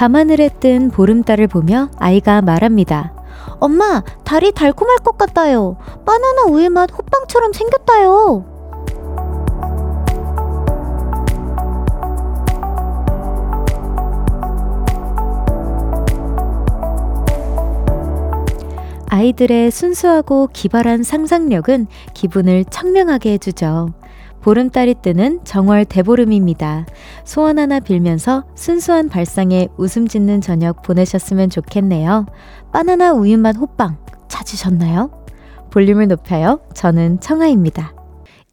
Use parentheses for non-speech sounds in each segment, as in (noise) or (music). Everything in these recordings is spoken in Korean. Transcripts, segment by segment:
밤하늘에 뜬 보름달을 보며 아이가 말합니다. 엄마, 달이 달콤할 것 같아요. 바나나 우유 맛 호빵처럼 생겼다요. 아이들의 순수하고 기발한 상상력은 기분을 청명하게 해주죠. 보름달이 뜨는 정월 대보름입니다. 소원 하나 빌면서 순수한 발상에 웃음 짓는 저녁 보내셨으면 좋겠네요. 바나나 우유맛 호빵 찾으셨나요? 볼륨을 높여요. 저는 청아입니다.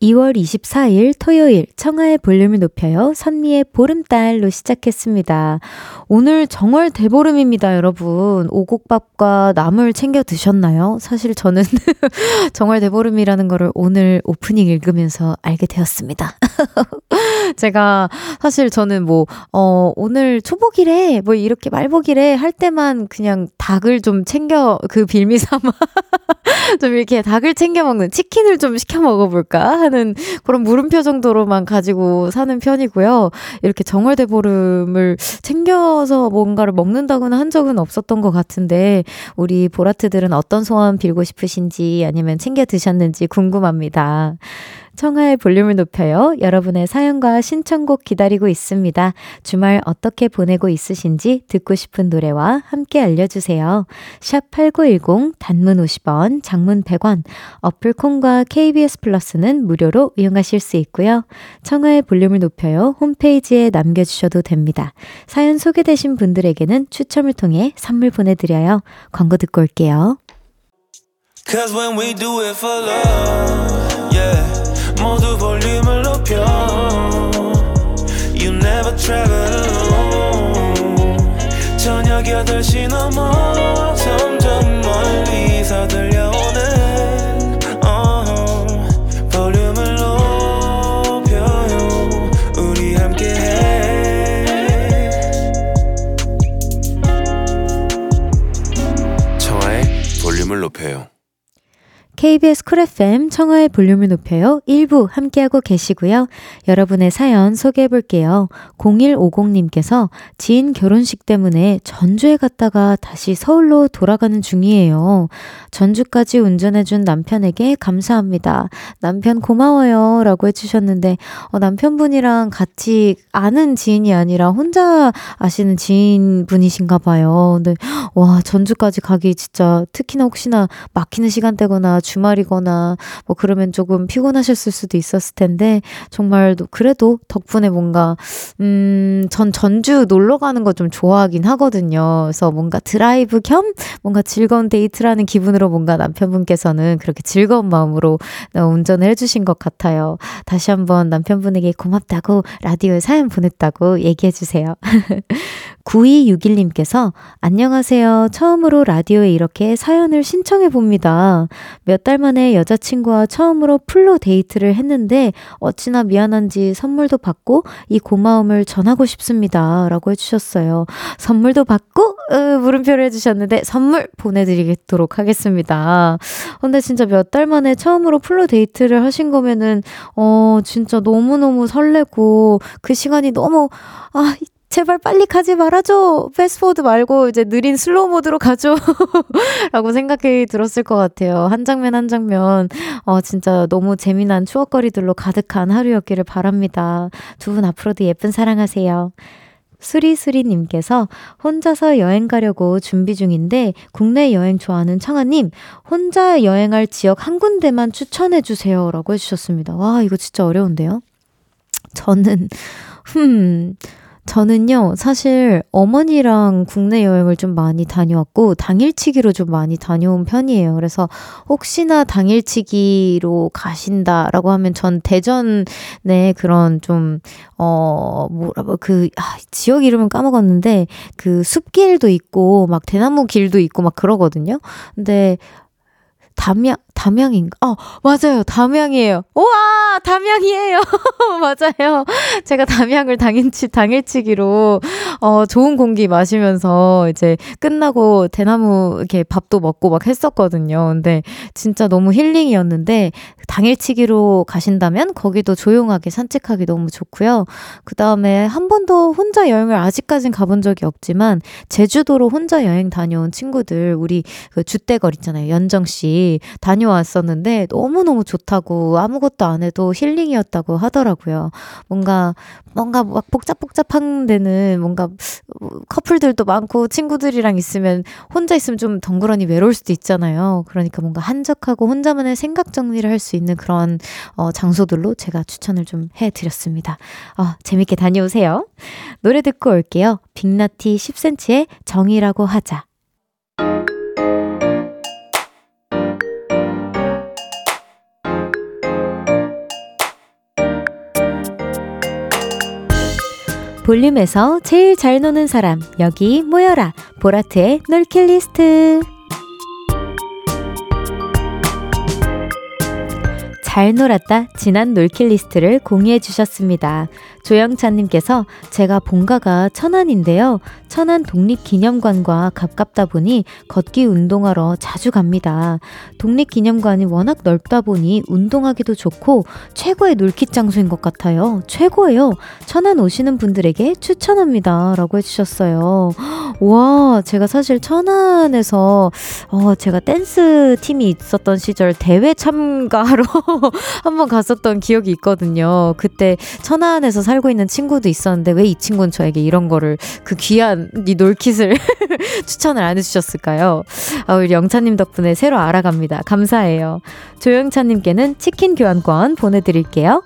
2월 24일 토요일 청하의 볼륨을 높여요. 선미의 보름달로 시작했습니다. 오늘 정월 대보름입니다, 여러분. 오곡밥과 나물 챙겨 드셨나요? 사실 저는 (laughs) 정월 대보름이라는 거를 오늘 오프닝 읽으면서 알게 되었습니다. (laughs) 제가 사실 저는 뭐, 어, 오늘 초복이래, 뭐 이렇게 말복이래 할 때만 그냥 닭을 좀 챙겨, 그 빌미 삼아 (laughs) 좀 이렇게 닭을 챙겨 먹는 치킨을 좀 시켜 먹어볼까 하는 그런 물음표 정도로만 가지고 사는 편이고요. 이렇게 정월대보름을 챙겨서 뭔가를 먹는다거나 한 적은 없었던 것 같은데 우리 보라트들은 어떤 소원 빌고 싶으신지 아니면 챙겨 드셨는지 궁금합니다. 청하의 볼륨을 높여요. 여러분의 사연과 신청곡 기다리고 있습니다. 주말 어떻게 보내고 있으신지 듣고 싶은 노래와 함께 알려주세요. 샵 8910 단문 50원, 장문 100원, 어플 콩과 KBS 플러스는 무료로 이용하실 수 있고요. 청하의 볼륨을 높여요. 홈페이지에 남겨주셔도 됩니다. 사연 소개되신 분들에게는 추첨을 통해 선물 보내드려요. 광고 듣고 올게요. Cause when we do it for love, yeah. 모두 볼륨을 높여. You never travel alone. 저녁 8시 넘어 점점 멀리서 들려오 KBS 쿨 FM 청하의 볼륨을 높여요. 1부 함께하고 계시고요. 여러분의 사연 소개해 볼게요. 0150님께서 지인 결혼식 때문에 전주에 갔다가 다시 서울로 돌아가는 중이에요. 전주까지 운전해준 남편에게 감사합니다. 남편 고마워요. 라고 해주셨는데, 어, 남편분이랑 같이 아는 지인이 아니라 혼자 아시는 지인분이신가 봐요. 근데, 와, 전주까지 가기 진짜 특히나 혹시나 막히는 시간대거나 주말 이거나 뭐 그러면 조금 피곤하셨을 수도 있었을 텐데 정말 그래도 덕분에 뭔가 음 전 전주 놀러 가는 거 좀 좋아하긴 하거든요. 그래서 뭔가 드라이브 겸 뭔가 즐거운 데이트라는 기분으로 뭔가 남편분께서는 그렇게 즐거운 마음으로 운전을 해주신 것 같아요. 다시 한번 남편분에게 고맙다고 라디오에 사연 보냈다고 얘기해 주세요. (laughs) 9261님께서 안녕하세요. 처음으로 라디오에 이렇게 사연을 신청해 봅니다. 몇달 만에 여자친구와 처음으로 full로 데이트를 했는데 어찌나 미안한지 선물도 받고 이 고마움을 전하고 싶습니다. 라고 해주셨어요. 선물도 받고 으, 물음표를 해주셨는데 선물 보내드리도록 하겠습니다. 근데 진짜 몇 달 만에 처음으로 full로 데이트를 하신 거면은 어 진짜 너무너무 설레고 그 시간이 너무 아 제발 빨리 가지 말아줘. fast forward 말고 이제 느린 slow mode로 가줘. (laughs) 라고 생각이 들었을 것 같아요. 한 장면 한 장면, 어, 진짜 너무 재미난 추억거리들로 가득한 하루였기를 바랍니다. 두 분 앞으로도 예쁜 사랑하세요. 수리수리님께서 혼자서 여행 가려고 준비 중인데 국내 여행 좋아하는 청하님 혼자 여행할 지역 한 군데만 추천해 주세요 라고 해주셨습니다. 와 이거 진짜 어려운데요. 저는 (laughs) 흠 저는요, 사실 어머니랑 국내 여행을 좀 많이 다녀왔고, 당일치기로 좀 많이 다녀온 편이에요. 그래서 혹시나 당일치기로 가신다라고 하면 전 대전에 그런 좀, 어, 뭐라, 그, 아, 지역 이름은 까먹었는데, 그 숲길도 있고, 막 대나무 길도 있고 막 그러거든요. 근데, 담양, 담양인가? 어, 맞아요. 담양이에요. 우와! 담양이에요. (laughs) 맞아요. 제가 담양을 당일치, 당일치기로, 어, 좋은 공기 마시면서 이제 끝나고 대나무 이렇게 밥도 먹고 막 했었거든요. 근데 진짜 너무 힐링이었는데, 당일치기로 가신다면 거기도 조용하게 산책하기 너무 좋고요. 그 다음에 한 번도 혼자 여행을 아직까진 가본 적이 없지만, 제주도로 혼자 여행 다녀온 친구들, 우리 그 주대걸 있잖아요. 연정씨. 다녀왔었는데, 너무너무 좋다고 아무것도 안 해도 힐링이었다고 하더라고요. 뭔가, 뭔가 막 복잡복잡한 데는 뭔가 커플들도 많고 친구들이랑 있으면 혼자 있으면 좀 덩그러니 외로울 수도 있잖아요. 그러니까 뭔가 한적하고 혼자만의 생각 정리를 할 수 있는 그런 어, 장소들로 제가 추천을 좀 해드렸습니다. 어, 재밌게 다녀오세요. 노래 듣고 올게요. 빅나티 10cm의 정이라고 하자. 볼륨에서 제일 잘 노는 사람 여기 모여라 보라트의 놀킷리스트 잘 놀았다 지난 놀킷 리스트를 공유해 주셨습니다. 조영찬님께서 제가 본가가 천안인데요. 천안 독립기념관과 가깝다 보니 걷기 운동하러 자주 갑니다. 독립기념관이 워낙 넓다 보니 운동하기도 좋고 최고의 놀킷 장소인 것 같아요. 최고예요. 천안 오시는 분들에게 추천합니다. 라고 해주셨어요. 와, 제가 사실 천안에서 어, 제가 댄스 팀이 있었던 시절 대회 참가하러 (laughs) 한번 갔었던 기억이 있거든요. 그때 천안에서 살 살고 있는 친구도 있었는데 왜 이 친구는 저에게 이런 거를 그 귀한 이 놀킷을 (laughs) 추천을 안 해주셨을까요? 아, 우리 영차님 덕분에 새로 알아갑니다. 감사해요. 조영찬님께는 치킨 교환권 보내드릴게요.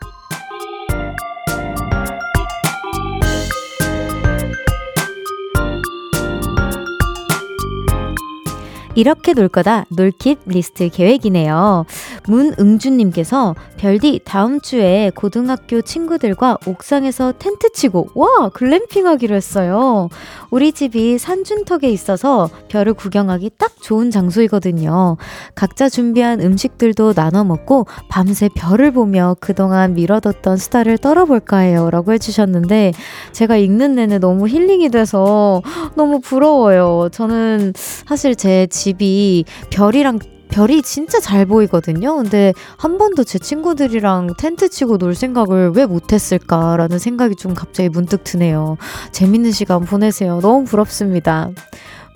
이렇게 놀 거다 놀킷 리스트 계획이네요. 문응주님께서 별디 다음 주에 고등학교 친구들과 옥상에서 텐트 치고 와 글램핑 하기로 했어요. 우리 집이 산 중턱에 있어서 별을 구경하기 딱 좋은 장소이거든요. 각자 준비한 음식들도 나눠 먹고 밤새 별을 보며 그동안 미뤄뒀던 수다를 떨어볼까 해요. 라고 해주셨는데 제가 읽는 내내 너무 힐링이 돼서 (gasps) 너무 부러워요. 저는 사실 제 집이 별이랑 별이 진짜 잘 보이거든요. 근데 한 번도 제 친구들이랑 텐트 치고 놀 생각을 왜 못했을까라는 생각이 좀 갑자기 문득 드네요. 재밌는 시간 보내세요. 너무 부럽습니다.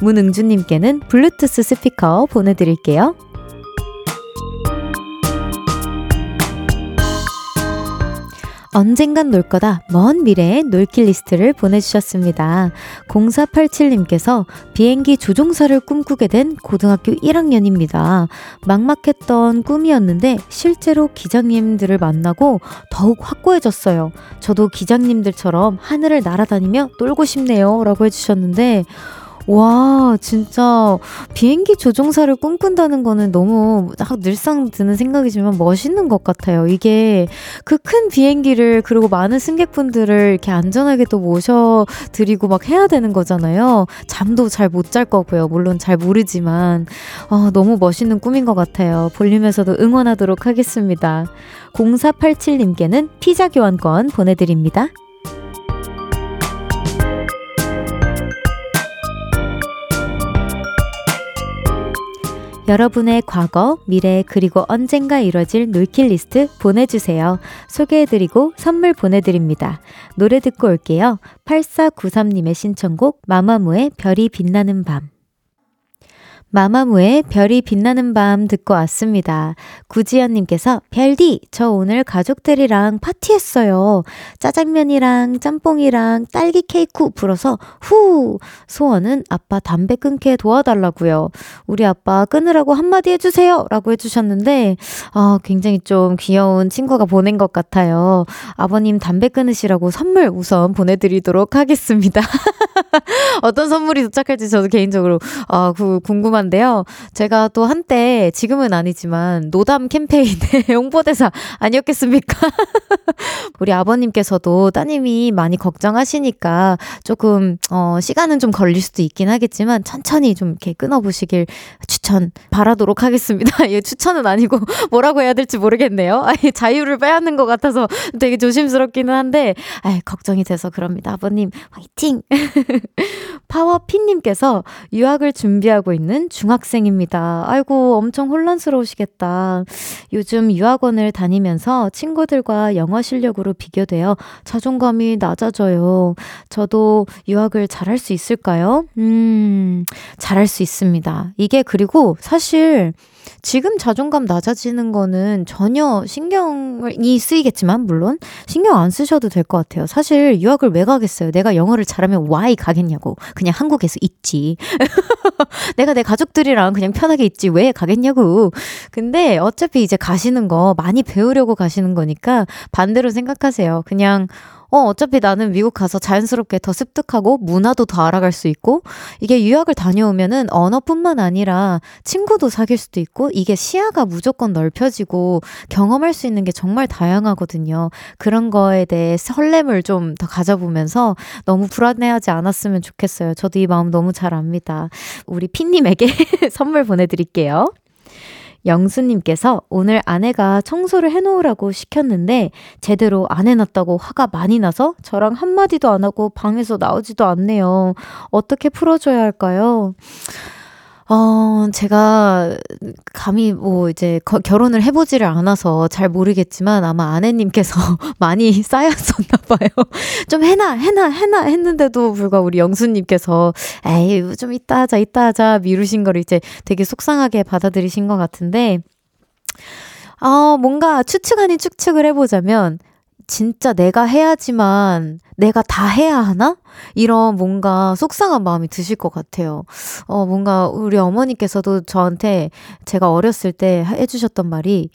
문응주님께는 블루투스 스피커 보내드릴게요. 언젠간 놀 거다 먼 미래의 놀킷 리스트를 보내주셨습니다. 0487님께서 비행기 조종사를 꿈꾸게 된 고등학교 1학년입니다. 막막했던 꿈이었는데 실제로 기장님들을 만나고 더욱 확고해졌어요. 저도 기장님들처럼 하늘을 날아다니며 놀고 싶네요. 라고 해주셨는데 와, 진짜 비행기 조종사를 꿈꾼다는 거는 너무 늘상 드는 생각이지만 멋있는 것 같아요. 이게 그 큰 비행기를 그리고 많은 승객분들을 이렇게 안전하게 또 모셔드리고 막 해야 되는 거잖아요. 잠도 잘 못 잘 거고요. 물론 잘 모르지만 어, 너무 멋있는 꿈인 것 같아요. 볼륨에서도 응원하도록 하겠습니다. 0487님께는 피자 교환권 보내드립니다. 여러분의 과거, 미래, 그리고 언젠가 이뤄질 놀킬 리스트 보내주세요. 소개해드리고 선물 보내드립니다. 노래 듣고 올게요. 8493님의 신청곡 마마무의 별이 빛나는 밤. 마마무의 별이 빛나는 밤 듣고 왔습니다. 구지연님께서 별디, 저 오늘 가족들이랑 파티했어요. 짜장면이랑 짬뽕이랑 딸기 케이크 불어서 후! 소원은 아빠 담배 끊게 도와달라고요. 우리 아빠 끊으라고 한마디 해주세요! 라고 해주셨는데, 아, 굉장히 좀 귀여운 친구가 보낸 것 같아요. 아버님 담배 끊으시라고 선물 우선 보내드리도록 하겠습니다. (laughs) 어떤 선물이 도착할지 저도 개인적으로, 아, 그, 궁금한 궁금한데요. 제가 또 한때, 지금은 아니지만, 노담 캠페인의 (laughs) 홍보대사 아니었겠습니까? (laughs) 우리 아버님께서도 따님이 많이 걱정하시니까 조금, 어, 시간은 좀 걸릴 수도 있긴 하겠지만, 천천히 좀 이렇게 끊어 보시길 추천 바라도록 하겠습니다. (laughs) 예, 추천은 아니고, 뭐라고 해야 될지 모르겠네요. 아예 자유를 빼앗는 것 같아서 되게 조심스럽기는 한데, 아 걱정이 돼서 그럽니다. 아버님, 화이팅! 파워핀님께서 유학을 준비하고 있는 중학생입니다. 아이고, 엄청 혼란스러우시겠다. 요즘 유학원을 다니면서 친구들과 영어 실력으로 비교되어 자존감이 낮아져요. 저도 유학을 잘할 수 있을까요? 음, 잘할 수 있습니다. 이게 그리고 사실 지금 자존감 낮아지는 거는 전혀 신경이 쓰이겠지만, 물론, 신경 안 쓰셔도 될 것 같아요. 사실 유학을 왜 가겠어요? 내가 영어를 잘하면 why 가겠냐고. 그냥 한국에서 있지. (laughs) 내가 내 가족들이랑 그냥 편하게 있지. 왜 가겠냐고. 근데 어차피 이제 가시는 거 많이 배우려고 가시는 거니까 반대로 생각하세요. 그냥, 어, 어차피 나는 미국 가서 자연스럽게 더 습득하고 문화도 더 알아갈 수 있고 이게 유학을 다녀오면은 언어뿐만 아니라 친구도 사귈 수도 있고 이게 시야가 무조건 넓혀지고 경험할 수 있는 게 정말 다양하거든요. 그런 거에 대해 설렘을 좀 더 가져보면서 너무 불안해하지 않았으면 좋겠어요. 저도 이 마음 너무 잘 압니다. 우리 피님에게 (laughs) 선물 보내드릴게요. 영수님께서 오늘 아내가 청소를 해놓으라고 시켰는데 제대로 안 해놨다고 화가 많이 나서 저랑 한마디도 안 하고 방에서 나오지도 않네요. 어떻게 풀어줘야 할까요? 어, 제가 감히 뭐 이제 거, 결혼을 해보지를 않아서 잘 모르겠지만 아마 아내님께서 (laughs) 많이 쌓였었나 봐요. (laughs) 좀 해놔, 해놔, 해놔 했는데도 불구하고 우리 영수님께서 에이, 좀 이따 하자, 이따 하자 미루신 걸 이제 되게 속상하게 받아들이신 것 같은데, 어, 뭔가 추측 아닌 추측을 해보자면, 진짜 내가 해야지만 내가 다 해야 하나? 이런 뭔가 속상한 마음이 드실 것 같아요. 어, 뭔가 우리 어머니께서도 저한테 제가 어렸을 때 해주셨던 말이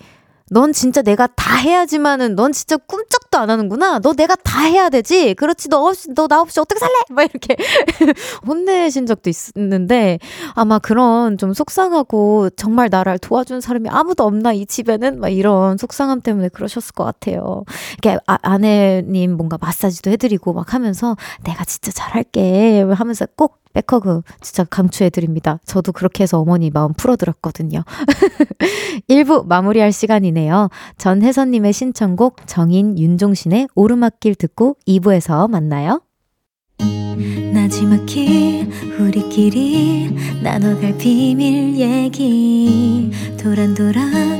넌 진짜 내가 다 해야지만은 넌 진짜 꿈쩍도 안 하는구나. 너 내가 다 해야 되지. 그렇지. 너 없이 너 나 없이 어떻게 살래? 막 이렇게 (laughs) 혼내신 적도 있는데 아마 그런 좀 속상하고 정말 나를 도와준 사람이 아무도 없나 이 집에는 막 이런 속상함 때문에 그러셨을 것 같아요. 이렇게 아, 아내님 뭔가 마사지도 해드리고 막 하면서 내가 진짜 잘할게 하면서 꼭 백허그 진짜 강추해드립니다. 저도 그렇게 해서 어머니 마음 풀어드렸거든요. (laughs) 1부 마무리할 시간이네요. 전혜선님의 신청곡 정인 윤종신의 오르막길 듣고 2부에서 만나요. 나지막히 우리끼리 나눠갈 비밀 얘기 도란도란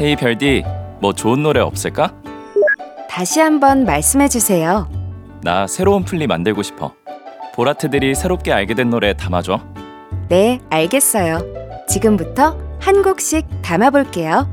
헤이 별디, 뭐 좋은 노래 없을까? 다시 한번 말씀해 주세요. 나 새로운 플리 만들고 싶어. 보라트들이 새롭게 알게 된 노래 담아줘. 네, 알겠어요. 지금부터 한 곡씩 담아볼게요.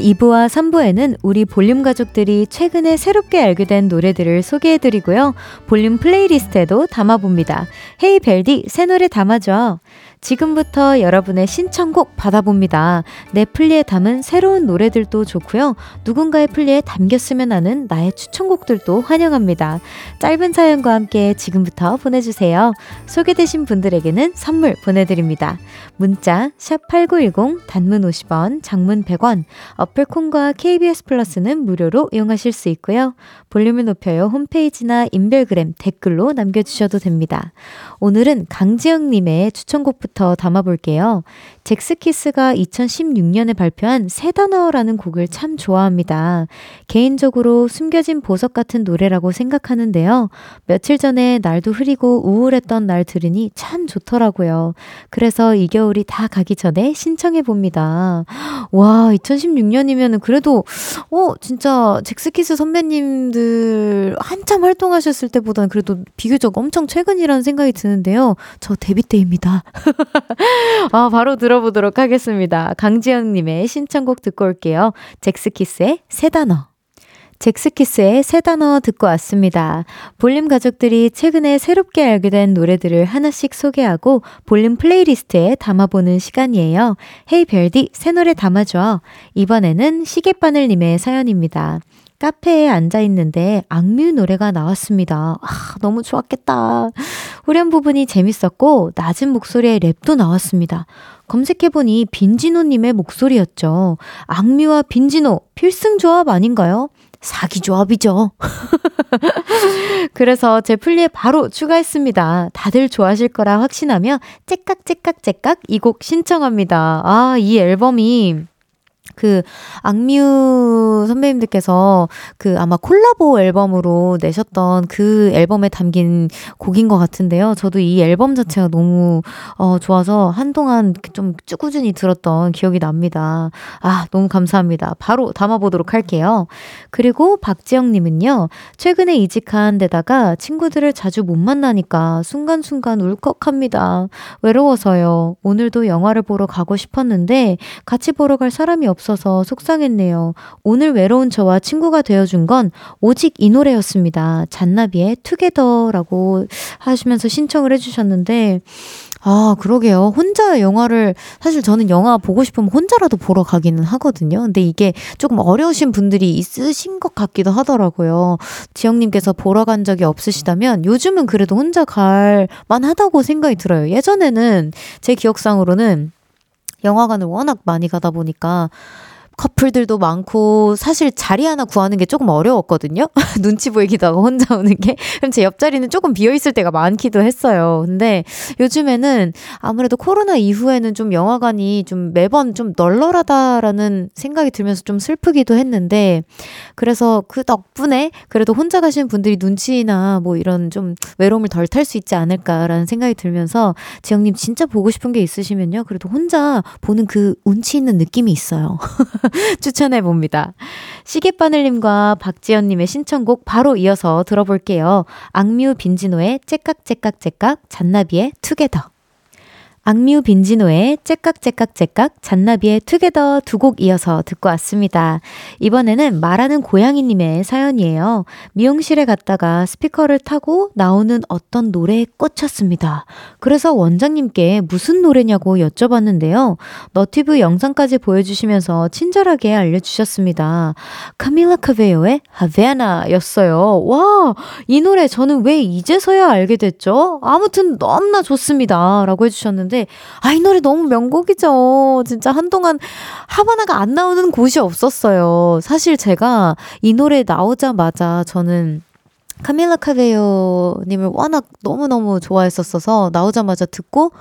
토요일 2부와 3부에는 우리 볼륨 가족들이 최근에 새롭게 알게 된 노래들을 소개해드리고요. 볼륨 playlist에도 담아봅니다. Hey 별디, 새 노래 담아줘. 지금부터 여러분의 신청곡 받아봅니다. 내 플리에 담은 새로운 노래들도 좋고요. 누군가의 플리에 담겼으면 하는 나의 추천곡들도 환영합니다. 짧은 사연과 함께 지금부터 보내주세요. 소개되신 분들에게는 선물 보내드립니다. 문자 8 9 1 0 단문 50원, 장문 100원, 어플 콘과 KBS 플러스는 무료로 이용하실 수 있고요. 볼륨을 높여요 홈페이지나 인별그램 댓글로 남겨주셔도 됩니다. 오늘은 강지영님의 추천곡부터 곡부터 담아볼게요. 잭스키스가 2016년에 발표한 세 단어라는 곡을 참 좋아합니다. 개인적으로 숨겨진 보석 같은 노래라고 생각하는데요. 며칠 전에 날도 흐리고 우울했던 날 들으니 참 좋더라고요. 그래서 이 겨울이 다 가기 전에 신청해 봅니다. 와, 2016년이면 그래도, 어, 진짜 잭스키스 선배님들 한참 활동하셨을 때보다는 그래도 비교적 엄청 최근이라는 생각이 드는데요. 저 데뷔 때입니다. (laughs) 아, 바로 들어 보도록 하겠습니다. 강지영님의 신청곡 듣고 올게요. 젝스키스의 세 단어. 젝스키스의 세 단어 듣고 왔습니다. 볼륨 가족들이 최근에 새롭게 알게 된 노래들을 하나씩 소개하고 볼륨 playlist에 담아보는 시간이에요. Hey 별디, 새 노래 담아줘. 이번에는 시계바늘님의 사연입니다. 카페에 앉아 있는데 악뮤 노래가 나왔습니다. 아, 너무 좋았겠다. 후렴 부분이 재밌었고, 낮은 목소리의 랩도 나왔습니다. 검색해보니 빈지노님의 목소리였죠. 악뮤와 빈지노, 필승 조합 아닌가요? 사기 조합이죠. (laughs) 그래서 제 플리에 바로 추가했습니다. 다들 좋아하실 거라 확신하며 째깍째깍째깍 이 곡 신청합니다. 아, 이 앨범이 그 악뮤 선배님들께서 그 아마 콜라보 앨범으로 내셨던 그 앨범에 담긴 곡인 것 같은데요. 저도 이 앨범 자체가 너무 어 좋아서 한동안 좀 꾸준히 들었던 기억이 납니다. 아, 너무 감사합니다. 바로 담아보도록 할게요. 그리고 박지영님은요, 최근에 이직한 데다가 친구들을 자주 못 만나니까 순간순간 울컥합니다. 외로워서요. 오늘도 영화를 보러 가고 싶었는데 같이 보러 갈 사람이 없어 없어서 속상했네요. 오늘 외로운 저와 친구가 되어준 건 오직 이 노래였습니다. 잔나비의 투게더라고 하시면서 신청을 해주셨는데, 아, 그러게요. 혼자 영화를, 사실 저는 영화 보고 싶으면 혼자라도 보러 가기는 하거든요. 근데 이게 조금 어려우신 분들이 있으신 것 같기도 하더라고요. 지영님께서 보러 간 적이 없으시다면 요즘은 그래도 혼자 갈 만하다고 생각이 들어요. 예전에는 제 기억상으로는 영화관을 워낙 많이 가다 보니까 커플들도 많고 사실 자리 하나 구하는 게 조금 어려웠거든요. (laughs) 눈치 보이기도 하고 혼자 오는 게. 그럼 제 옆자리는 조금 비어 있을 때가 많기도 했어요. 근데 요즘에는 아무래도 코로나 이후에는 좀 영화관이 좀 매번 좀 널널하다라는 생각이 들면서 좀 슬프기도 했는데 그래서 그 덕분에 그래도 혼자 가시는 분들이 눈치나 뭐 이런 좀 외로움을 덜 탈 수 있지 않을까라는 생각이 들면서 지영님 진짜 보고 싶은 게 있으시면요. 그래도 혼자 보는 그 운치 있는 느낌이 있어요. (laughs) (laughs) 추천해 봅니다. 시계바늘님과 박지연님의 신청곡 바로 이어서 들어볼게요. 악뮤 빈지노의 째깍째깍째깍 잔나비의 투게더. 악뮤 빈지노의 째깍째깍째깍 잔나비의 투게더 두 곡 이어서 듣고 왔습니다. 이번에는 말하는 고양이님의 사연이에요. 미용실에 갔다가 스피커를 타고 나오는 어떤 노래에 꽂혔습니다. 그래서 원장님께 무슨 노래냐고 여쭤봤는데요. 너티브 영상까지 보여주시면서 친절하게 알려주셨습니다. 카밀라 카베요의 하베아나 였어요. 와, 이 노래 저는 왜 이제서야 알게 됐죠? 아무튼 너무나 좋습니다. 라고 해주셨는데 아, 이 노래 너무 명곡이죠. 진짜 한동안 하바나가 안 나오는 곳이 없었어요. 사실 제가 이 노래 나오자마자 저는 카밀라 카베요님을 워낙 너무너무 좋아했었어서 나오자마자 듣고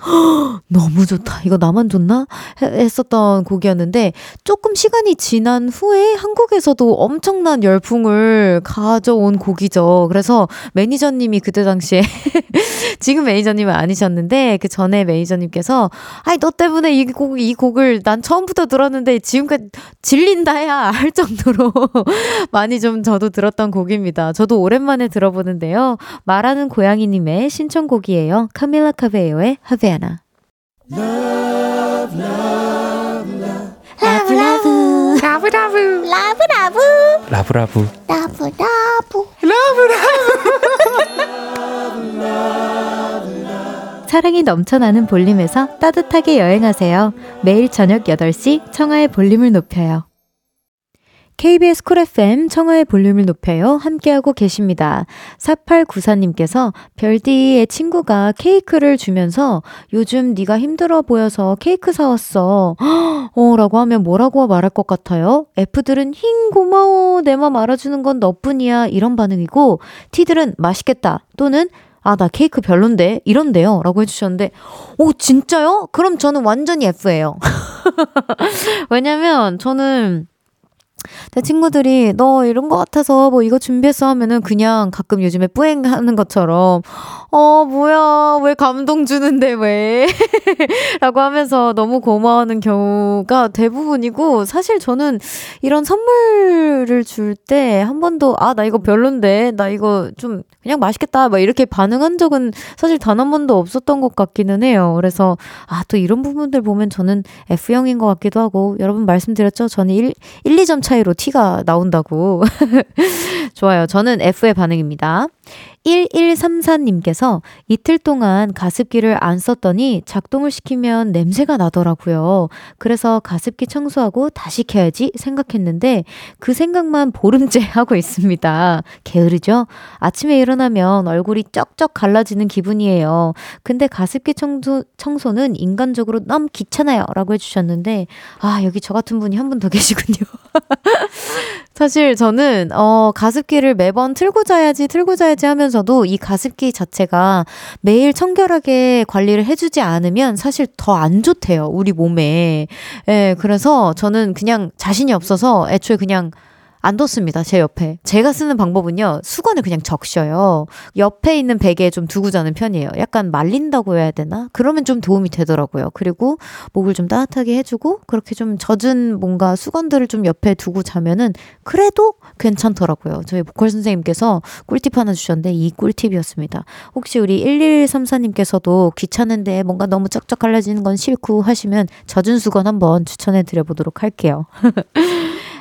너무 좋다. 이거 나만 좋나? 했었던 곡이었는데 조금 시간이 지난 후에 한국에서도 엄청난 열풍을 가져온 곡이죠. 그래서 매니저님이 그때 당시에 (laughs) 지금 매니저님은 아니셨는데 그 전에 매니저님께서 아이 너 때문에 이 곡, 이 곡을 난 처음부터 들었는데 지금까지 질린다야 할 정도로 (laughs) 많이 좀 저도 들었던 곡입니다. 저도 오랜만에 들어보는데요. 말하는 고양이님의 신청곡이에요. 카밀라 카베요의 Havana. 라브라브 라브라브 라브라브 라브라브 라브라브 라브라브 사랑이 넘쳐나는 볼륨에서 따뜻하게 여행하세요. 매일 저녁 8시 청하의 볼륨을 높여요. KBS 쿨 FM 청하의 볼륨을 높여요. 함께하고 계십니다. 4894님께서 별디의 친구가 케이크를 주면서 요즘 네가 힘들어 보여서 케이크 사왔어. 어, 라고 하면 뭐라고 말할 것 같아요? F들은 힝 고마워. 내 맘 알아주는 건 너뿐이야. 이런 반응이고 T들은 맛있겠다. 또는 아, 나 케이크 별론데? 이런데요? 라고 해주셨는데, 오, 진짜요? 그럼 저는 완전히 F예요. (laughs) 왜냐면 저는 내 친구들이 너 이런 거 같아서 뭐 이거 준비했어. 하면은 그냥 가끔 요즘에 뿌행 하는 것처럼 어 뭐야? 왜 감동 주는데 왜? (laughs) 라고 하면서 너무 고마워하는 경우가 대부분이고 사실 저는 이런 선물을 줄 때 한 번도 아 나 이거 별론데. 나 이거 좀 그냥 맛있겠다. 막 이렇게 반응한 적은 사실 단 한 번도 없었던 것 같기는 해요. 그래서 아 또 이런 부분들 보면 저는 F형인 것 같기도 하고 여러분 말씀드렸죠? 저는 1, 1 2점 차이로 T가 나온다고. (laughs) 좋아요. 저는 F의 반응입니다. 1134님께서 이틀 동안 가습기를 안 썼더니 작동을 시키면 냄새가 나더라고요. 그래서 가습기 청소하고 다시 켜야지 생각했는데 그 생각만 보름째 (laughs) 하고 있습니다. 게으르죠? 아침에 일어나면 얼굴이 쩍쩍 갈라지는 기분이에요. 근데 가습기 청소, 청소는 인간적으로 너무 귀찮아요. 라고 해주셨는데, 아, 여기 저 같은 분이 한 분 더 (laughs) 계시군요. 사실 저는, 어, 가습기를 매번 틀고 자야지, 틀고 자야지 하면서 하면서도 이 가습기 자체가 매일 청결하게 관리를 해주지 않으면 사실 더 안 좋대요. 우리 몸에. 예, 그래서 저는 그냥 자신이 없어서 애초에 그냥 안 뒀습니다. 제 옆에. 제가 쓰는 방법은요. 수건을 그냥 적셔요. 옆에 있는 베개에 좀 두고 자는 편이에요. 약간 말린다고 해야 되나? 그러면 좀 도움이 되더라고요. 그리고 목을 좀 따뜻하게 해주고 그렇게 좀 젖은 뭔가 수건들을 좀 옆에 두고 자면은 그래도 괜찮더라고요. 저희 보컬 선생님께서 꿀팁 하나 주셨는데 이 꿀팁이었습니다. 혹시 우리 1134님께서도 귀찮은데 뭔가 너무 쩍쩍 갈라지는 건 싫고 하시면 젖은 수건 한번 추천해 드려 보도록 할게요. (laughs)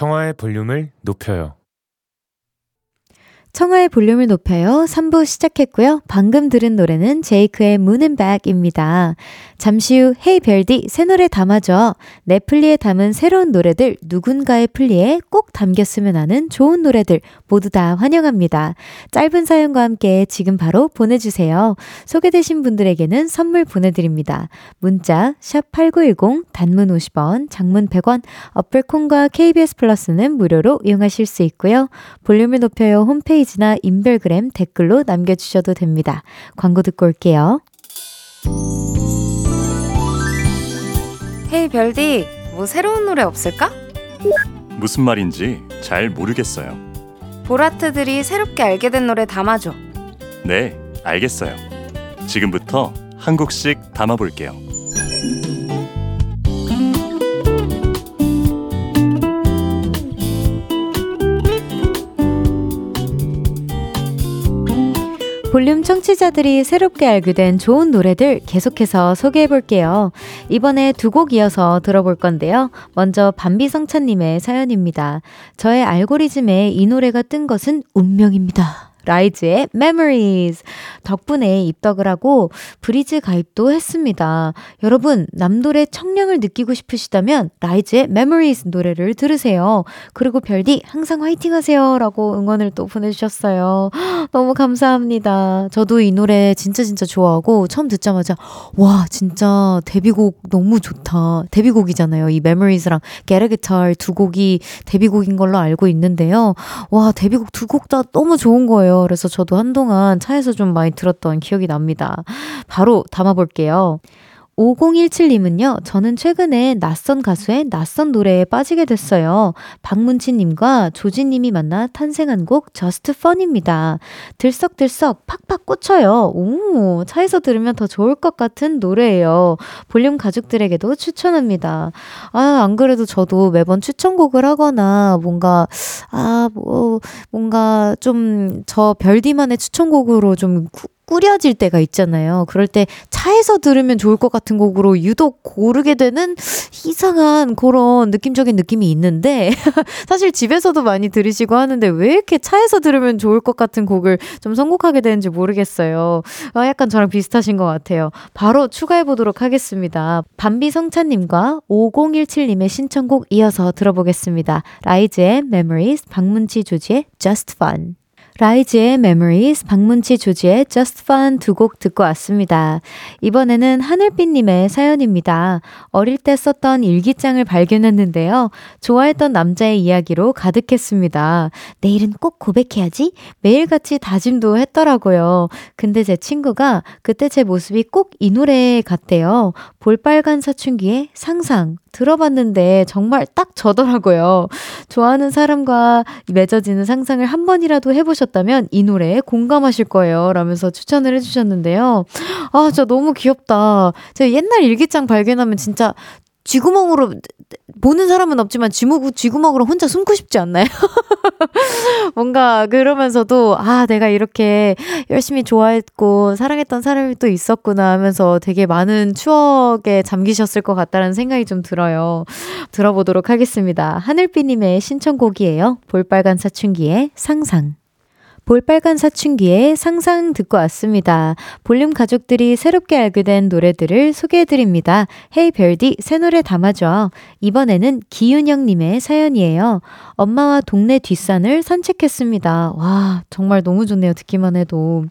청하의 볼륨을 높여요. 청하의 볼륨을 높여요. 3부 시작했고요. 방금 들은 노래는 제이크의 문앤백입니다. 잠시 후 헤이 별디 새 노래 담아줘. 내 플리에 담은 새로운 노래들 누군가의 플리에 꼭 담겼으면 하는 좋은 노래들 모두 다 환영합니다. 짧은 사연과 함께 지금 바로 보내주세요. 소개되신 분들에게는 선물 보내드립니다. 문자 샵8910 단문 50원 장문 100원 어플 콘과 KBS 플러스는 무료로 이용하실 수 있고요. 볼륨을 높여요 홈페이지 홈페이지나 인별그램 댓글로 남겨주셔도 됩니다. 광고 듣고 올게요. 헤이 별디, 뭐 새로운 노래 없을까? 무슨 말인지 잘 모르겠어요. 보라트들이 새롭게 알게 된 노래 담아줘. 네, 알겠어요. 지금부터 한 곡씩 담아볼게요. 볼륨 청취자들이 새롭게 알게 된 좋은 노래들 계속해서 소개해 볼게요. 이번에 두 곡 이어서 들어볼 건데요. 먼저 밤비성찬님의 사연입니다. 저의 알고리즘에 이 노래가 뜬 것은 운명입니다. 라이즈의 Memories 덕분에 입덕을 하고 브리즈 가입도 했습니다. 여러분 남돌의 청량을 느끼고 싶으시다면 라이즈의 Memories 노래를 들으세요. 그리고 별디 항상 화이팅 하세요 라고 응원을 또 보내주셨어요. (gasps) 너무 감사합니다. 저도 이 노래 진짜 진짜 좋아하고 처음 듣자마자 와 진짜 데뷔곡 너무 좋다. 데뷔곡이잖아요. 이 Memories랑 Get a Guitar 두 곡이 데뷔곡인 걸로 알고 있는데요. 와 데뷔곡 두 곡 다 너무 좋은 거예요. 거예요. 그래서 저도 한동안 차에서 좀 많이 들었던 기억이 납니다. 바로 담아볼게요. 5017님은요, 저는 최근에 낯선 가수의 낯선 노래에 빠지게 됐어요. 박문치님과 조진님이 만나 탄생한 곡 Just Fun입니다. 들썩들썩 팍팍 꽂혀요. 오, 차에서 들으면 더 좋을 것 같은 노래예요. 볼륨 가족들에게도 추천합니다. 아, 안 그래도 저도 매번 추천곡을 하거나 뭔가, 아, 뭐, 뭔가 좀 저 별디만의 추천곡으로 좀 꾸려질 때가 있잖아요. 그럴 때 차에서 들으면 좋을 것 같은 곡으로 유독 고르게 되는 이상한 그런 느낌적인 느낌이 있는데 (laughs) 사실 집에서도 많이 들으시고 하는데 왜 이렇게 차에서 들으면 좋을 것 같은 곡을 좀 선곡하게 되는지 모르겠어요. 아, 약간 저랑 비슷하신 것 같아요. 바로 추가해 보도록 하겠습니다. 밤비성찬님과 5017님의 신청곡 이어서 들어보겠습니다. 라이즈의 Memories, 박문치 조지의 Just Fun. 라이즈의 Memories, 박문치 조지의 Just Fun 두 곡 듣고 왔습니다. 이번에는 하늘빛님의 사연입니다. 어릴 때 썼던 일기장을 발견했는데요. 좋아했던 남자의 이야기로 가득했습니다. 내일은 꼭 고백해야지? 매일같이 다짐도 했더라고요. 근데 제 친구가 그때 제 모습이 꼭 이 노래 같대요. 볼빨간 사춘기의 상상. 들어봤는데 정말 딱 저더라고요. 좋아하는 사람과 맺어지는 상상을 한 번이라도 해보셨다면 이 노래에 공감하실 거예요. 라면서 추천을 해주셨는데요. 아, 진짜 너무 귀엽다. 제가 옛날 일기장 발견하면 진짜 쥐구멍으로 보는 사람은 없지만 쥐구, 쥐구멍으로 혼자 숨고 싶지 않나요? (laughs) 뭔가 그러면서도 아 내가 이렇게 열심히 좋아했고 사랑했던 사람이 또 있었구나 하면서 되게 많은 추억에 잠기셨을 것 같다는 생각이 좀 들어요. 들어보도록 하겠습니다. 하늘비님의 신청곡이에요. 볼빨간 사춘기의 상상. 볼빨간 사춘기의 상상 듣고 왔습니다. 볼륨 가족들이 새롭게 알게 된 노래들을 소개해드립니다. 헤이 별디 새 노래 담아줘. 이번에는 기윤영님의 사연이에요. 엄마와 동네 뒷산을 산책했습니다. 와 정말 너무 좋네요. 듣기만 해도.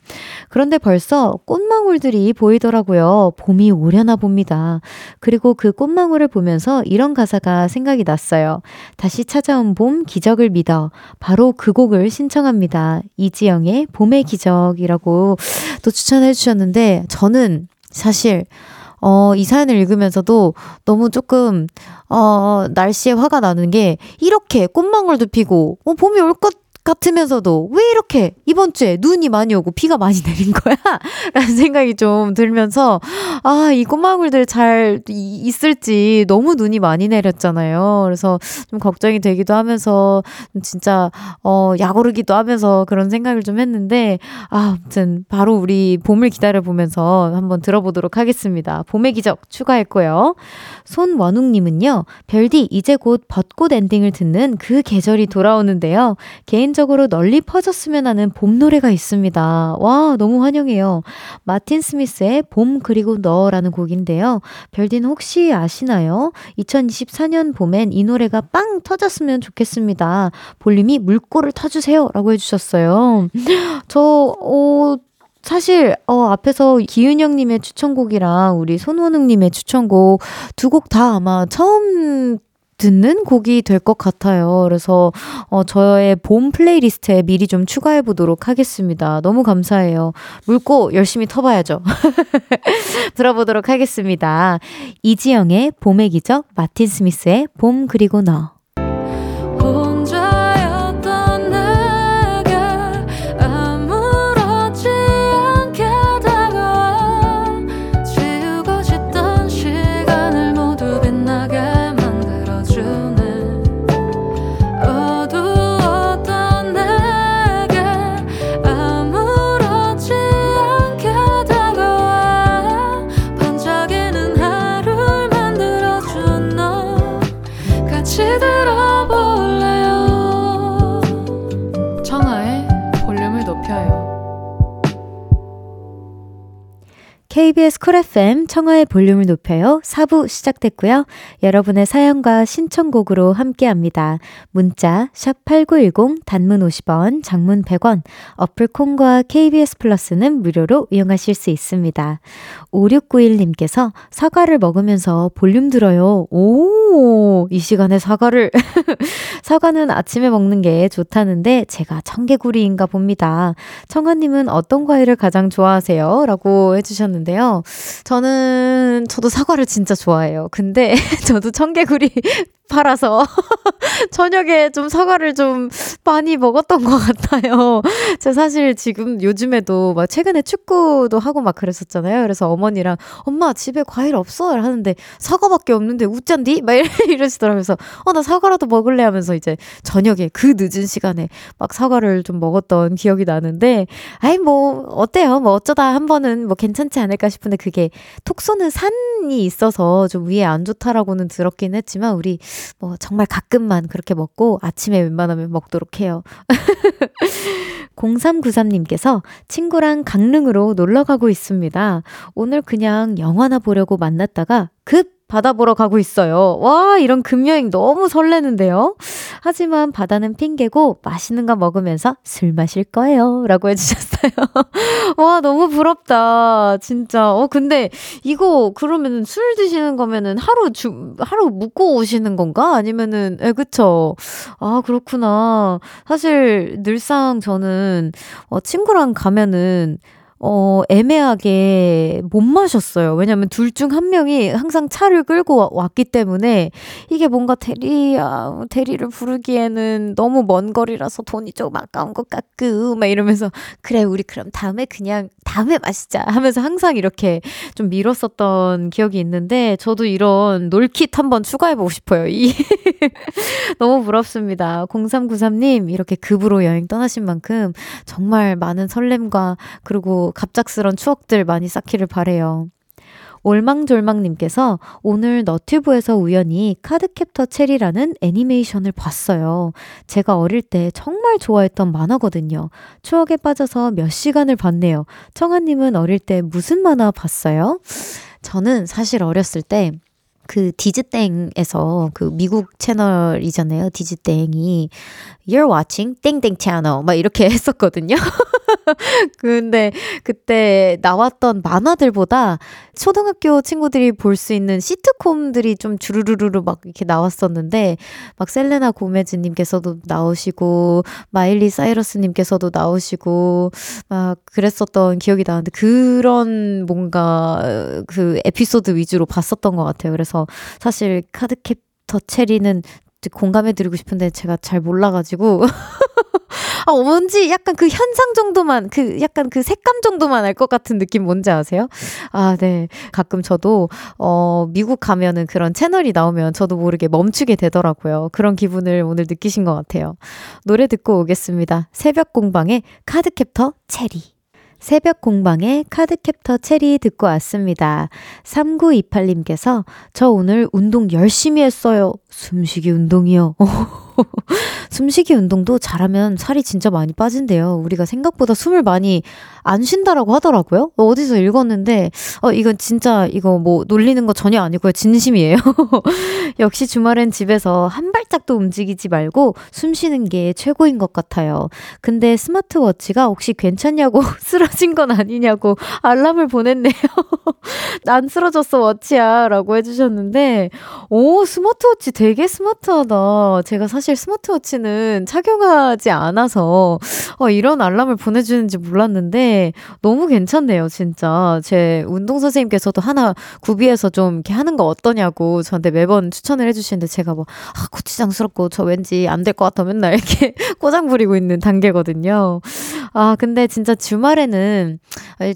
그런데 벌써 꽃망울들이 보이더라고요. 봄이 오려나 봅니다. 그리고 그 꽃망울을 보면서 이런 가사가 생각이 났어요. 다시 찾아온 봄 기적을 믿어. 바로 그 곡을 신청합니다. 이지영의 봄의 기적이라고 또 추천해 주셨는데 저는 사실 어, 이 사연을 읽으면서도 너무 조금, 어, 날씨에 화가 나는 게, 이렇게 꽃망울도 피고, 어, 봄이 올 것 같으면서도 왜 이렇게 이번 주에 눈이 많이 오고 비가 많이 내린 거야? (laughs) 라는 생각이 좀 들면서 아, 이 꽃망울들 잘 있을지 너무 눈이 많이 내렸잖아요. 그래서 좀 걱정이 되기도 하면서 진짜 어, 약오르기도 하면서 그런 생각을 좀 했는데 아, 아무튼 바로 우리 봄을 기다려 보면서 한번 들어보도록 하겠습니다. 봄의 기적 추가했고요. 손원웅 님은요, 별디 이제 곧 벚꽃 엔딩을 듣는 그 계절이 돌아오는데요. 개인적으로 널리 퍼졌으면 하는 봄 노래가 있습니다. 와, 너무 환영해요. 마틴 스미스의 봄 그리고 너라는 곡인데요. 별디는 혹시 아시나요? 2024년 봄엔 이 노래가 빵 터졌으면 좋겠습니다. 볼륨이 물꼬를 터주세요. 라고 해주셨어요. 저, 어, 사실 어 앞에서 기윤영 님의 추천곡이랑 우리 손원웅 님의 추천곡 두 곡 다 아마 처음 듣는 곡이 될 것 같아요. 그래서 어 저의 봄 playlist에 미리 좀 추가해 보도록 하겠습니다. 너무 감사해요. 물꼬 열심히 터봐야죠. (laughs) 들어보도록 하겠습니다. 이지영의 봄의 기적, 마틴 스미스의 봄 그리고 너. KBS 쿨 FM 청하의 볼륨을 높여요. 4부 시작됐고요. 여러분의 사연과 신청곡으로 함께 합니다. 문자 샵8910 단문 50원, 장문 100원. 어플 콩과 KBS 플러스는 무료로 이용하실 수 있습니다. 5691님께서 사과를 먹으면서 볼륨 들어요. 오, 이 시간에 사과를 (laughs) 사과는 아침에 먹는 게 좋다는데 제가 청개구리인가 봅니다. 청아 님은 어떤 과일을 가장 좋아하세요? 라고 해 주셨는데 있는데요. 저는, 저도 사과를 진짜 좋아해요. 근데 (laughs) 저도 청개구리 팔아서 (laughs) 저녁에 좀 사과를 좀 많이 먹었던 것 같아요. 제가 사실 지금 요즘에도 막 최근에 축구도 하고 막 그랬었잖아요. 그래서 어머니랑 엄마 집에 과일 없어? 하는데 사과밖에 없는데 웃잔디? 막 (laughs) 이러시더라고요. 그래서 어, 나 사과라도 먹을래 하면서 이제 저녁에 그 늦은 시간에 막 사과를 좀 먹었던 기억이 나는데 아이 뭐 어때요? 뭐 어쩌다 한 번은 뭐 괜찮지 않을까 싶은데 그게 톡 쏘는 산이 있어서 좀 위에 안 좋다라고는 들었긴 했지만 우리 뭐 정말 가끔만 그렇게 먹고 아침에 웬만하면 먹도록 해요. (laughs) 0393님께서 친구랑 강릉으로 놀러 가고 있습니다. 오늘 그냥 영화나 보려고 만났다가 급 바다 보러 가고 있어요. 와, 이런 금여행 너무 설레는데요? 하지만 바다는 핑계고 맛있는 거 먹으면서 술 마실 거예요. 라고 해주셨어요. (laughs) 와, 너무 부럽다. 진짜. 어, 근데 이거 그러면은 술 드시는 거면은 하루 주, 하루 묵고 오시는 건가? 아니면은, 에, 그쵸. 아, 그렇구나. 사실 늘상 저는, 어, 친구랑 가면은, 어, 애매하게 못 마셨어요. 왜냐면 둘 중 한 명이 항상 차를 끌고 왔기 때문에 이게 뭔가 대리, 아, 대리를 부르기에는 너무 먼 거리라서 돈이 좀 아까운 것 같고, 막 이러면서, 그래, 우리 그럼 다음에 그냥, 다음에 마시자 하면서 항상 이렇게 좀 미뤘었던 기억이 있는데, 저도 이런 놀킷 한번 추가해보고 싶어요. 이 (laughs) 너무 부럽습니다. 0393님, 이렇게 급으로 여행 떠나신 만큼 정말 많은 설렘과 그리고 갑작스런 추억들 많이 쌓기를 바래요. 올망졸망님께서 오늘 너튜브에서 우연히 카드캡터 체리라는 애니메이션을 봤어요. 제가 어릴 때 정말 좋아했던 만화거든요. 추억에 빠져서 몇 시간을 봤네요. 청아님은 어릴 때 무슨 만화 봤어요? 저는 사실 어렸을 때 그 디즈땡에서 그 미국 채널이잖아요. 디즈땡이 You're watching 땡땡 채널 막 이렇게 (laughs) 했었거든요. (laughs) 근데 그때 나왔던 만화들보다 초등학교 친구들이 볼 수 있는 시트콤들이 좀 주르르르르 막 이렇게 나왔었는데 막 셀레나 고메즈님께서도 나오시고 마일리 사이러스님께서도 나오시고 막 그랬었던 기억이 나는데 그런 뭔가 그 에피소드 위주로 봤었던 것 같아요. 그래서 사실 카드캡터 체리는 공감해드리고 싶은데 제가 잘 몰라가지고 (laughs) 아, 뭔지 약간 그 현상 정도만, 그 약간 그 색감 정도만 알 것 같은 느낌 뭔지 아세요? 아, 네. 가끔 저도, 어, 미국 가면은 그런 채널이 나오면 저도 모르게 멈추게 되더라고요. 그런 기분을 오늘 느끼신 것 같아요. 노래 듣고 오겠습니다. 새벽 공방의 카드캡터 체리. 새벽 공방의 카드캡터 체리 듣고 왔습니다. 3928님께서 저 오늘 운동 열심히 했어요. 숨쉬기 운동이요. (laughs) 숨쉬기 운동도 잘하면 살이 진짜 많이 빠진대요. 우리가 생각보다 숨을 많이 안 쉰다라고 하더라고요. 어디서 읽었는데, 어, 이건 진짜, 이거 뭐 놀리는 거 전혀 아니고요. 진심이에요. (laughs) 역시 주말엔 집에서 한 발짝도 움직이지 말고 숨 쉬는 게 최고인 것 같아요. 근데 스마트워치가 혹시 괜찮냐고 (laughs) 쓰러진 건 아니냐고 알람을 보냈네요. 난 쓰러졌어, 워치야. 라고 해주셨는데, 오, 스마트워치 되게 스마트하다. 제가 사실 스마트워치는 착용하지 않아서, 어, 이런 알람을 보내주는지 몰랐는데, 너무 괜찮네요, 진짜. 제 운동 선생님께서도 하나 구비해서 좀 이렇게 하는 거 어떠냐고 저한테 매번 추천을 해주시는데 제가 뭐, 아, 고추장스럽고 저 왠지 안 될 것 같아 맨날 이렇게 (laughs) 꼬장 부리고 있는 단계거든요. 아, 근데 진짜 주말에는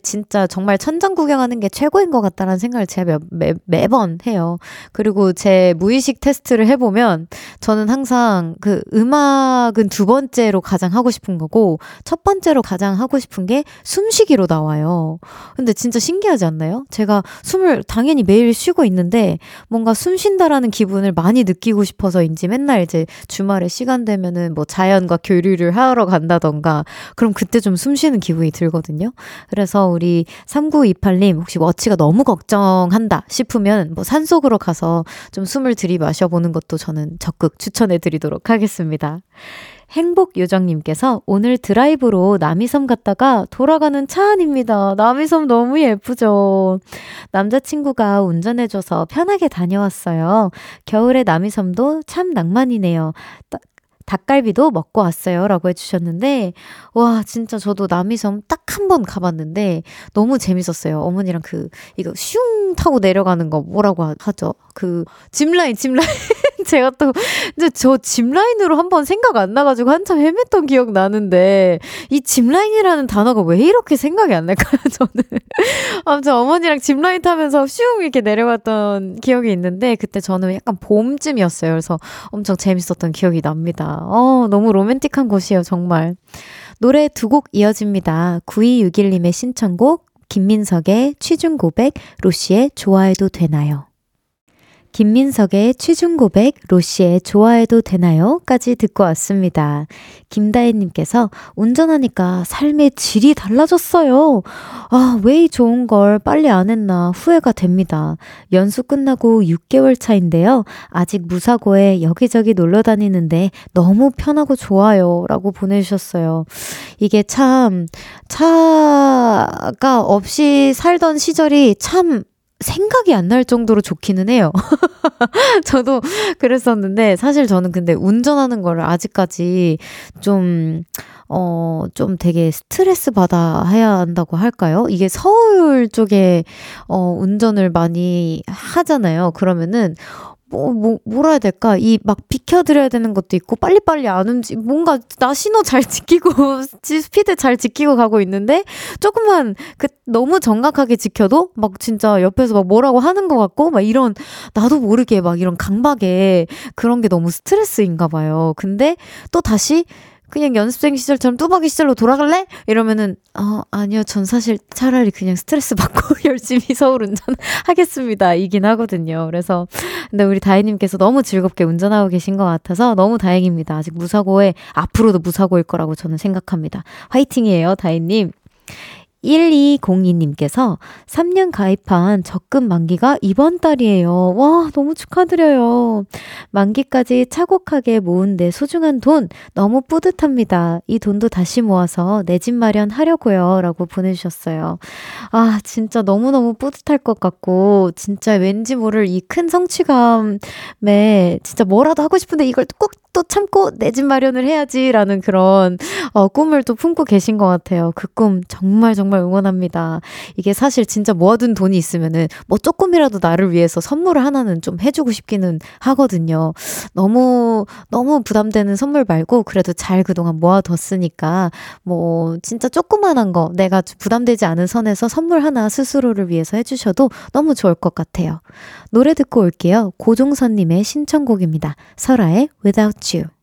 진짜 정말 천장 구경하는 게 최고인 것 같다라는 생각을 제가 매, 매 번 해요. 그리고 제 무의식 테스트를 해보면 저는 항상 그 음악은 두 번째로 가장 하고 싶은 거고 첫 번째로 가장 하고 싶은 게 숨쉬기로 나와요. 근데 진짜 신기하지 않나요? 제가 숨을 당연히 매일 쉬고 있는데 뭔가 숨 쉰다라는 기분을 많이 느끼고 싶어서인지 맨날 이제 주말에 시간 되면은 뭐 자연과 교류를 하러 간다던가 그럼 그때 좀 숨 쉬는 기분이 들거든요. 그래서 우리 3928님 혹시 워치가 너무 걱정한다 싶으면 뭐 산속으로 가서 좀 숨을 들이마셔 보는 것도 저는 적극 추천해 드리도록 하겠습니다. 행복요정님께서 오늘 드라이브로 남이섬 갔다가 돌아가는 차 안입니다. 남이섬 너무 예쁘죠? 남자친구가 운전해줘서 편하게 다녀왔어요. 겨울에 남이섬도 참 낭만이네요. 닭갈비도 먹고 왔어요. 라고 해주셨는데, 와, 진짜 저도 남이섬 딱 한 번 가봤는데, 너무 재밌었어요. 어머니랑 그, 이거 슝 타고 내려가는 거 뭐라고 하죠? 그, 짚라인, 짚라인. (laughs) 제가 또, 근데 저 짚라인으로 한번 생각 안 나가지고 한참 헤맸던 기억 나는데, 이 짚라인이라는 단어가 왜 이렇게 생각이 안 날까요, (laughs) 저는? 아무튼 어머니랑 짚라인 타면서 슝 이렇게 내려갔던 기억이 있는데, 그때 저는 약간 봄쯤이었어요. 그래서 엄청 재밌었던 기억이 납니다. 어, 너무 로맨틱한 곳이에요, 정말. 노래 두 곡 이어집니다. 9261님의 신청곡, 김민석의 취중 고백, 로시의 좋아해도 되나요? 김민석의 취중 고백, 로시의 좋아해도 되나요? 까지 듣고 왔습니다. 김다혜님께서 운전하니까 삶의 질이 달라졌어요. 아, 왜 이 좋은 걸 빨리 안 했나 후회가 됩니다. 연수 끝나고 6개월 차인데요. 아직 무사고에 여기저기 놀러 다니는데 너무 편하고 좋아요. 라고 보내주셨어요. 이게 참, 차가 없이 살던 시절이 참 생각이 안 날 정도로 좋기는 해요. (laughs) 저도 그랬었는데, 사실 저는 근데 운전하는 거를 아직까지 좀, 어, 좀 되게 스트레스 받아 해야 한다고 할까요? 이게 서울 쪽에, 어, 운전을 많이 하잖아요. 그러면은, 뭐, 뭐, 뭐라 해야 될까? 이 막 비켜드려야 되는 것도 있고, 빨리빨리 안 움직, 뭔가 나 신호 잘 지키고, (laughs) 스피드 잘 지키고 가고 있는데, 조금만, 그, 너무 정확하게 지켜도, 막 진짜 옆에서 막 뭐라고 하는 것 같고, 막 이런, 나도 모르게 막 이런 강박에 그런 게 너무 스트레스인가 봐요. 근데 또 다시, 그냥 연습생 시절처럼 뚜벅이 시절로 돌아갈래? 이러면은, 어, 아니요. 전 사실 차라리 그냥 스트레스 받고 (laughs) 열심히 서울 운전 하겠습니다. 이긴 하거든요. 그래서, 근데 우리 다혜님께서 너무 즐겁게 운전하고 계신 것 같아서 너무 다행입니다. 아직 무사고에, 앞으로도 무사고일 거라고 저는 생각합니다. 화이팅이에요, 다혜님. 1202님께서 3년 가입한 적금 만기가 이번 달이에요. 와, 너무 축하드려요. 만기까지 차곡하게 모은 내 소중한 돈 너무 뿌듯합니다. 이 돈도 다시 모아서 내 집 마련하려고요. 라고 보내주셨어요. 아, 진짜 너무너무 뿌듯할 것 같고, 진짜 왠지 모를 이 큰 성취감에 진짜 뭐라도 하고 싶은데 이걸 꼭 또 참고 내 집 마련을 해야지라는 그런 어, 꿈을 또 품고 계신 것 같아요. 그 꿈 정말 정말 응원합니다. 이게 사실 진짜 모아둔 돈이 있으면은 뭐 조금이라도 나를 위해서 선물을 하나는 좀 해주고 싶기는 하거든요. 너무, 너무 부담되는 선물 말고 그래도 잘 그동안 모아뒀으니까 뭐 진짜 조그만한 거 내가 부담되지 않은 선에서 선물 하나 스스로를 위해서 해주셔도 너무 좋을 것 같아요. 노래 듣고 올게요. 고종선님의 신청곡입니다. 설아의 Without You.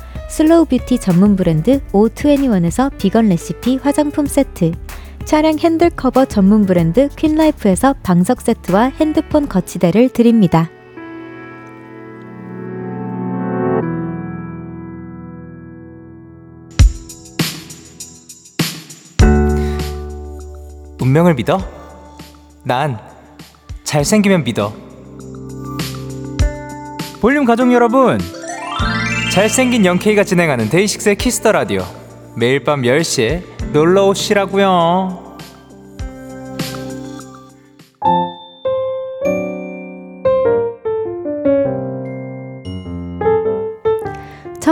slow beauty 전문 브랜드 O21에서 비건 레시피 화장품 세트, 차량 핸들 커버 전문 브랜드 퀸라이프에서 방석 세트와 핸드폰 거치대를 드립니다. 운명을 믿어? 난 잘생기면 믿어. 볼륨 가족 여러분, 잘생긴 영케이가 진행하는 데이식스의 Kiss the Radio. 매일 밤 10시에 놀러 오시라고요.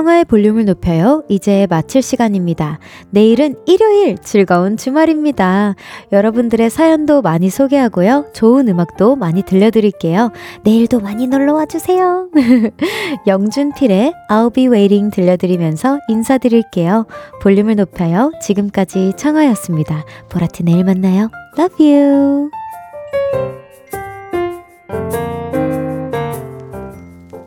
청하의 볼륨을 높여요. 이제 마칠 시간입니다. 내일은 일요일 즐거운 주말입니다. 여러분들의 사연도 많이 소개하고요. 좋은 음악도 많이 들려드릴게요. 내일도 많이 놀러와 주세요. (laughs) 영준필의 I'll be waiting 들려드리면서 인사드릴게요. 볼륨을 높여요. 지금까지 청하였습니다. 보라트 내일 만나요. Love you.